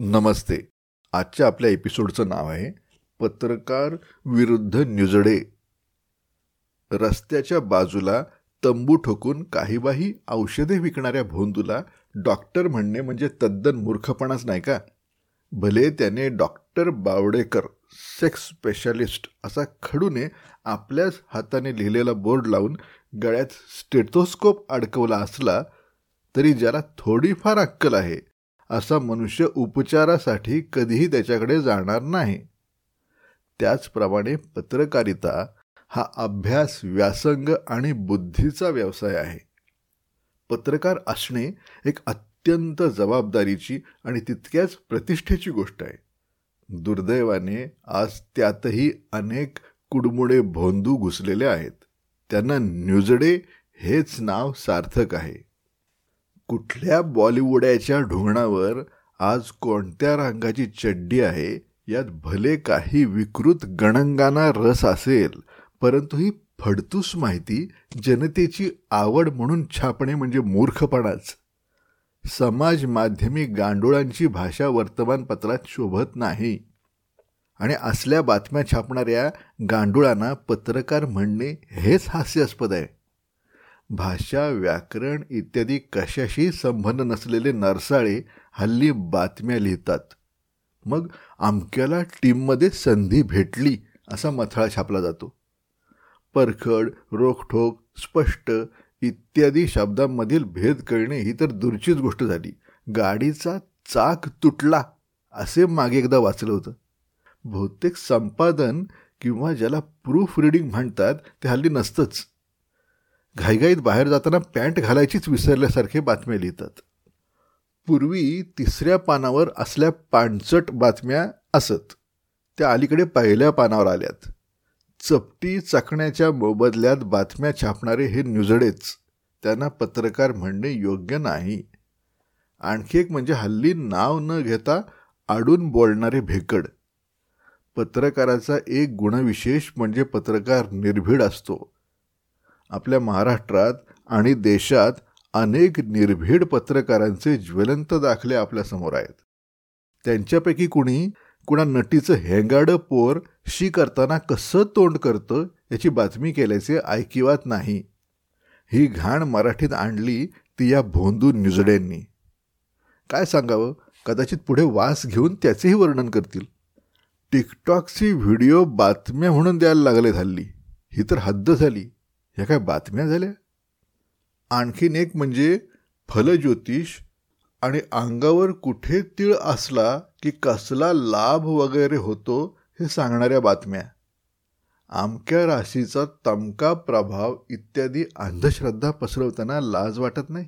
नमस्ते. आजच्या आपल्या एपिसोडचं नाव आहे पत्रकार विरुद्ध न्यूजडे रस्त्याच्या बाजूला तंबू ठोकून काहीबाही औषधे विकणाऱ्या भोंदूला डॉक्टर म्हणणे म्हणजे तद्दन मूर्खपणाच नाही का? भले त्याने डॉक्टर बावडेकर सेक्स स्पेशालिस्ट असा खडूने आपल्याच हाताने लिहिलेला बोर्ड लावून गळ्यात स्टेथोस्कोप अडकवला असला तरी ज्याला थोडीफार अक्कल आहे असा मनुष्य उपचारासाठी कधीही त्याच्याकडे जाणार नाही. त्याचप्रमाणे पत्रकारिता हा अभ्यास व्यासंग आणि बुद्धीचा व्यवसाय आहे. पत्रकार असणे एक अत्यंत जबाबदारीची आणि तितक्याच प्रतिष्ठेची गोष्ट आहे. दुर्दैवाने आज त्यातही अनेक कुडमुडे भोंदू घुसलेले आहेत. त्यांना न्यूजडे हेच नाव सार्थक आहे. कुठल्या बॉलिवूडाच्या ढोंगणावर आज कोणत्या रंगाची चड्डी आहे? यात भले काही विकृत गणंगाना रस असेल परंतु ही फडतूस माहिती जनतेची आवड म्हणून छापणे म्हणजे मूर्खपणाच. समाज माध्यमी गांडोळांची भाषा वर्तमानपत्रात शोभत नाही. आणि असल्या बातम्या छापणाऱ्या गांडुळांना पत्रकार म्हणणे हेच हास्यास्पद आहे. भाषा व्याकरण इत्यादी कशाशी संबंध नसलेले नरसाळे हल्ली बातम्या लिहितात. मग आमक्याला टीममध्ये संधी भेटली असा मथळा छापला जातो. परखड रोखठोक स्पष्ट इत्यादी शब्दांमधील भेद करणे ही तर दूरचीच गोष्ट झाली. गाडीचा चाक तुटला असे मागे एकदा वाचलं होतं. बहुतेक संपादन किंवा ज्याला प्रूफ रिडिंग म्हणतात ते हल्ली नसतंच. घाईघाईत बाहेर जाताना पॅन्ट घालायचीच विसरल्यासारखे बातम्या लिहितात पूर्वी तिसऱ्या पानावर असल्या पाणचट बातम्या असत. त्या अलीकडे पहिल्या पानावर आल्यात. चपटी चाकण्याच्या मोबदल्यात बातम्या छापणारे हे न्यूजडेच. त्यांना पत्रकार म्हणणे योग्य नाही. आणखी एक म्हणजे हल्ली नाव न घेता आडून बोलणारे भेकड. पत्रकाराचा एक गुणविशेष म्हणजे पत्रकार निर्भीड असतो. आपल्या महाराष्ट्रात आणि देशात अनेक निर्भीड पत्रकारांचे ज्वलंत दाखले आपल्यासमोर आहेत. त्यांच्यापैकी कुणी कुणा नटीचं हेंगाडं पोर शी करताना कसं तोंड करतं याची बातमी केल्याचे ऐकिवात नाही. ही घाण मराठीत आणली ती या भोंदू न्यूजडेंनी काय सांगावं? कदाचित पुढे वास घेऊन त्याचेही वर्णन करतील. टिकटॉकची व्हिडिओ बातम्या म्हणून द्यायला लागले हल्ली ही तर हद्द झाली. ह्या काय बातम्या झाल्या? आणखीन एक म्हणजे फलज्योतिष आणि अंगावर कुठे तीळ असला की कसला लाभ वगैरे होतो हे सांगणाऱ्या बातम्या. आमक्या राशीचा तमका प्रभाव इत्यादी अंधश्रद्धा पसरवताना लाज वाटत नाही.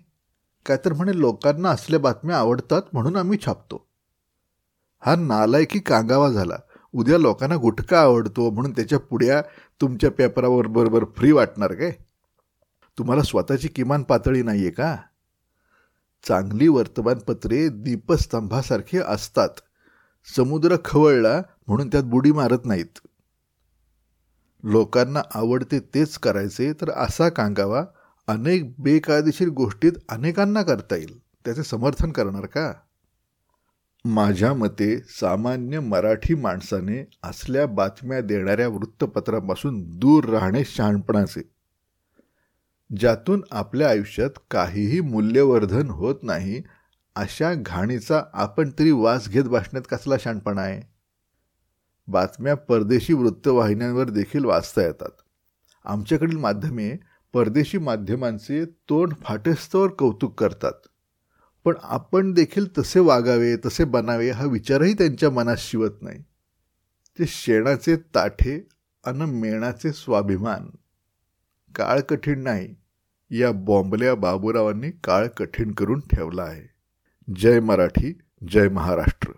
काय तर म्हणे लोकांना असल्या बातम्या आवडतात म्हणून आम्ही छापतो. हा नालायकी कांगावा झाला. उद्या लोकांना गुटखा आवडतो म्हणून त्याच्या पुढ्या तुमच्या पेपरावर बरोबर फ्री वाटणार काय? तुम्हाला स्वतःची किमान पातळी नाही आहे का? चांगली वर्तमानपत्रे दीपस्तंभासारखी असतात. समुद्र खवळला म्हणून त्यात बुडी मारत नाहीत. लोकांना आवडते तेच करायचे तर असा कांगावा अनेक बेकायदेशीर गोष्टीत अनेकांना करता येईल. त्याचे समर्थन करणार का? माझ्या मते सामान्य मराठी माणसाने असल्या बातम्या देणाऱ्या वृत्तपत्रापासून दूर राहणे शहाणपणाचे. ज्यातून आपल्या आयुष्यात काहीही मूल्यवर्धन होत नाही अशा घाणीचा आपण तरी वास घेत बसण्यात कसला शहाणपणा आहे? बातम्या परदेशी वृत्तवाहिन्यांवर देखील वाचता येतात. आमच्याकडील माध्यमे परदेशी माध्यमांचे तोंड फाटेस्तवर कौतुक करतात. पण आपण देखील तसे वागावे तसे बनावे हा विचारही त्यांच्या मनात शिवत नाही. ते शेणाचे ताठे अन मेणाचे स्वाभिमान. काळ कठीण नाही. या बॉम्बल्या बाबूरावांनी काळ कठीण करून ठेवला आहे. जय मराठी जय महाराष्ट्र.